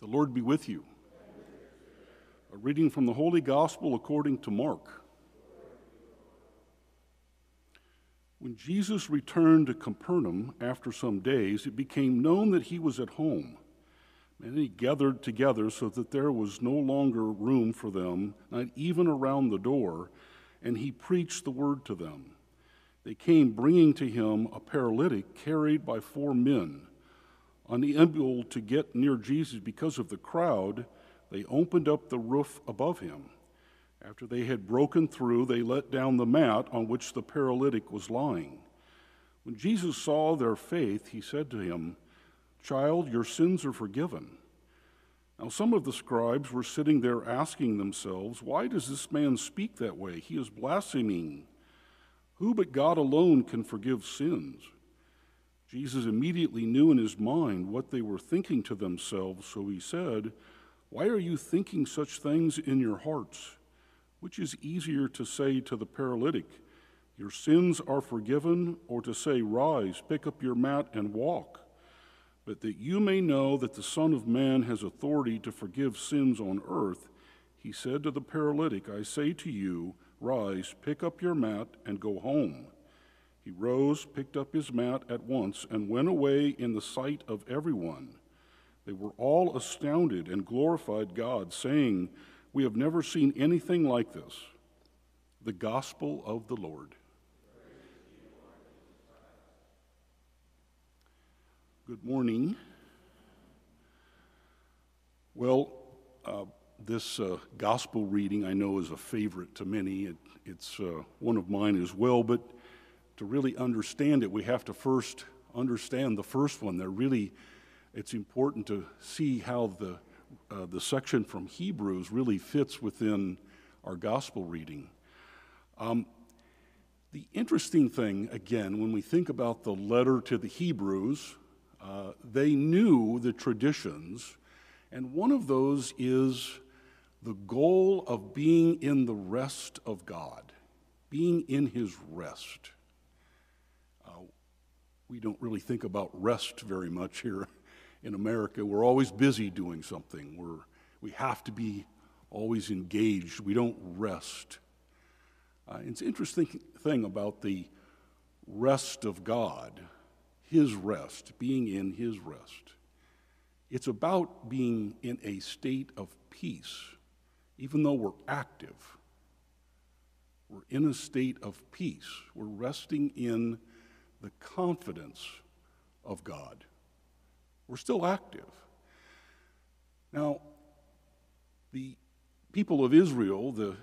The Lord be with you. A reading from the Holy Gospel according to Mark. When Jesus returned to Capernaum after some days, it became known that he was at home. Many gathered together so that there was no longer room for them, not even around the door, and he preached the word to them. They came bringing to him a paralytic carried by four men. Unable to get near Jesus because of the crowd, they opened up the roof above him. After they had broken through, they let down the mat on which the paralytic was lying. When Jesus saw their faith, he said to him, Child, your sins are forgiven. Now, some of the scribes were sitting there asking themselves, Why does this man speak that way? He is blaspheming. Who but God alone can forgive sins? Jesus immediately knew in his mind what they were thinking to themselves, so he said, Why are you thinking such things in your hearts? Which is easier to say to the paralytic, Your sins are forgiven, or to say, Rise, pick up your mat, and walk? But that you may know that the Son of Man has authority to forgive sins on earth, he said to the paralytic, I say to you, Rise, pick up your mat, and go home. He rose, picked up his mat at once, and went away in the sight of everyone. They were all astounded and glorified God, saying, We have never seen anything like this. The gospel of the Lord. Good morning. Well, uh, this uh, gospel reading I know is a favorite to many. It, it's uh, one of mine as well, but to really understand it, we have to first understand the first one. There really, it's important to see how the, uh, the section from Hebrews really fits within our gospel reading. Um, the interesting thing, again, when we think about the letter to the Hebrews, uh, they knew the traditions, and one of those is the goal of being in the rest of God, being in His rest we don't really think about rest very much here in America. We're always busy doing something. We're, we have to be always engaged. We don't rest. Uh, it's an interesting thing about the rest of God, His rest, being in His rest. It's about being in a state of peace, even though we're active. We're in a state of peace. We're resting in the confidence of God. We're still active. Now, the people of Israel, the,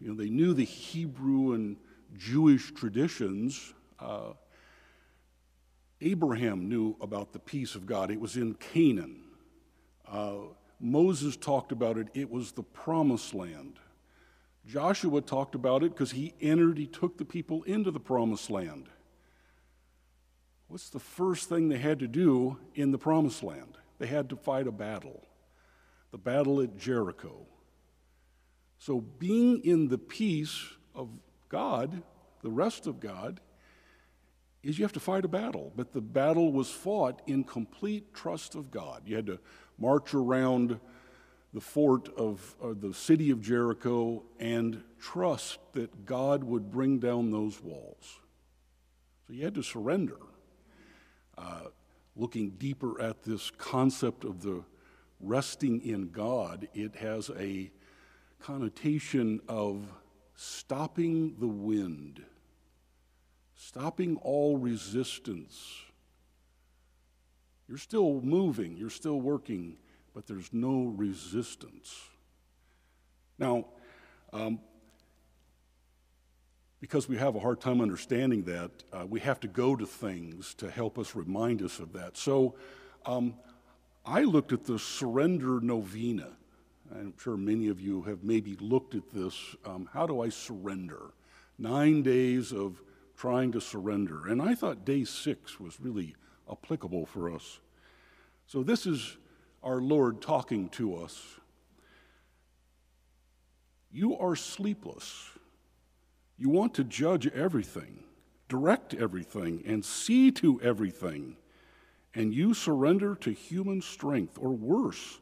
you know, they knew the Hebrew and Jewish traditions. Uh, Abraham knew about the peace of God. It was in Canaan. Uh, Moses talked about it. It was the promised land. Joshua talked about it because he entered, he took the people into the promised land. What's the first thing they had to do in the promised land? They had to fight a battle, the battle at Jericho. So, being in the peace of God, the rest of God, is you have to fight a battle. But the battle was fought in complete trust of God. You had to march around the fort of uh, the city of Jericho and trust that God would bring down those walls. So you had to surrender. Uh, looking deeper at this concept of the resting in God, it has a connotation of stopping the wind, stopping all resistance. You're still moving, you're still working, but there's no resistance. Now, um, because we have a hard time understanding that, uh, we have to go to things to help us remind us of that. So um, I looked at the Surrender Novena. I'm sure many of you have maybe looked at this. Um, how do I surrender? Nine days of trying to surrender. And I thought day six was really applicable for us. So this is our Lord talking to us. You are sleepless you want to judge everything, direct everything, and see to everything. And you surrender to human strength, or worse,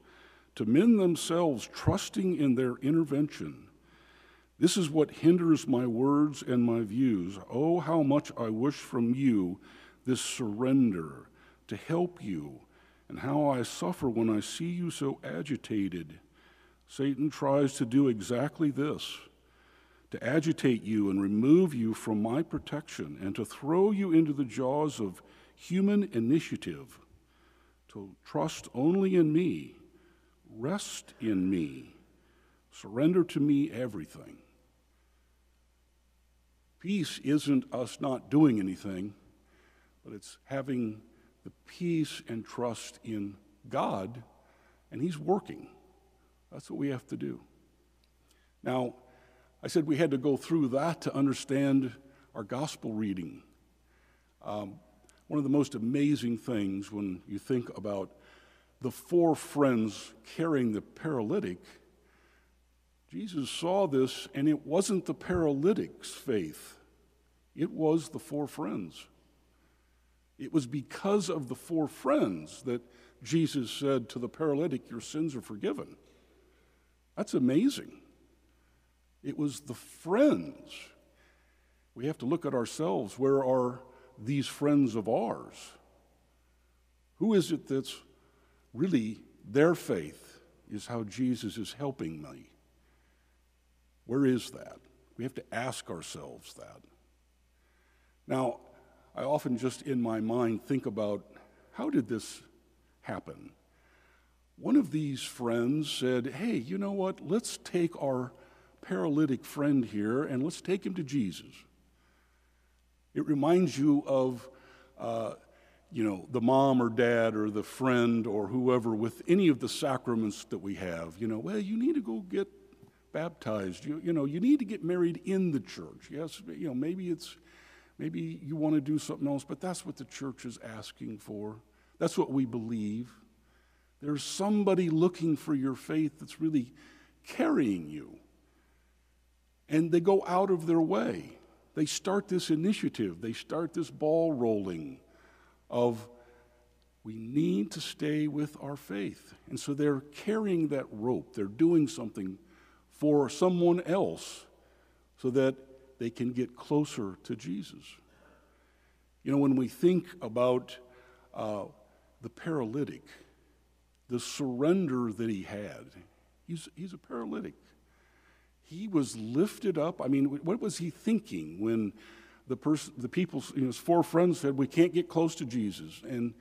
to men themselves trusting in their intervention. This is what hinders my words and my views. Oh, how much I wish from you this surrender to help you, and how I suffer when I see you so agitated. Satan tries to do exactly this to agitate you and remove you from my protection, and to throw you into the jaws of human initiative, to trust only in me, rest in me, surrender to me everything. Peace isn't us not doing anything, but it's having the peace and trust in God, and He's working. That's what we have to do. Now, I said we had to go through that to understand our gospel reading. Um, one of the most amazing things when you think about the four friends carrying the paralytic, Jesus saw this, and it wasn't the paralytic's faith, it was the four friends. It was because of the four friends that Jesus said to the paralytic, Your sins are forgiven. That's amazing. It was the friends. We have to look at ourselves. Where are these friends of ours? Who is it that's really their faith is how Jesus is helping me? Where is that? We have to ask ourselves that. Now, I often just in my mind think about how did this happen? One of these friends said, Hey, you know what? Let's take our paralytic friend here and let's take him to Jesus. It reminds you of, uh, you know, the mom or dad or the friend or whoever with any of the sacraments that we have. You know, well, you need to go get baptized. You, you know, you need to get married in the church. Yes, you know, maybe it's, maybe you want to do something else, but that's what the church is asking for. That's what we believe. There's somebody looking for your faith that's really carrying you and they go out of their way. They start this initiative, they start this ball rolling of we need to stay with our faith. And so they're carrying that rope, they're doing something for someone else so that they can get closer to Jesus. You know, when we think about uh, the paralytic, the surrender that he had, he's, he's a paralytic he was lifted up. I mean, what was he thinking when the person, the people, you know, his four friends said, "We can't get close to Jesus," and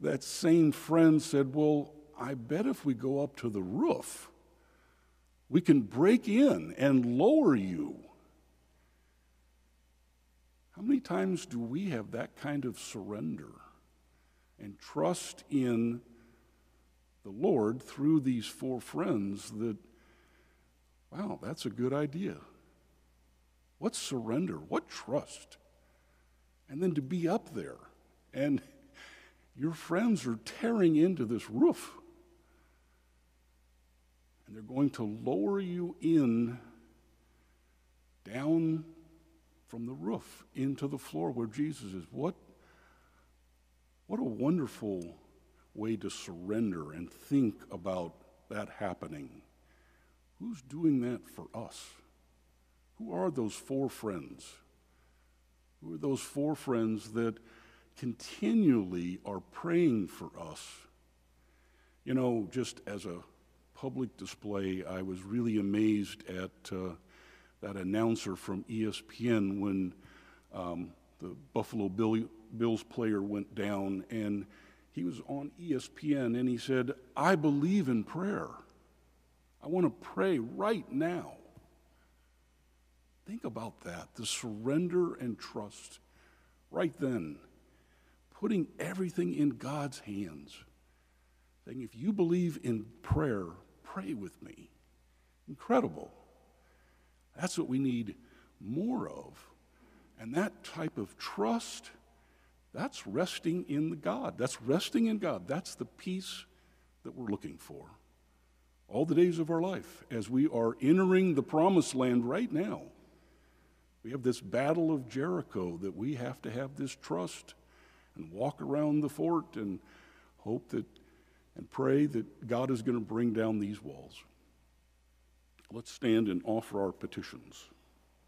that same friend said, "Well, I bet if we go up to the roof, we can break in and lower you." How many times do we have that kind of surrender and trust in the Lord through these four friends that? Wow, that's a good idea. What surrender? What trust? And then to be up there and your friends are tearing into this roof and they're going to lower you in down from the roof into the floor where Jesus is. What, what a wonderful way to surrender and think about that happening. Who's doing that for us? Who are those four friends? Who are those four friends that continually are praying for us? You know, just as a public display, I was really amazed at uh, that announcer from ESPN when um, the Buffalo Bill, Bills player went down and he was on ESPN and he said, I believe in prayer. I want to pray right now. Think about that the surrender and trust right then, putting everything in God's hands. Saying, if you believe in prayer, pray with me. Incredible. That's what we need more of. And that type of trust, that's resting in the God. That's resting in God. That's the peace that we're looking for all the days of our life as we are entering the promised land right now. We have this battle of Jericho that we have to have this trust and walk around the fort and hope that and pray that God is going to bring down these walls. Let's stand and offer our petitions.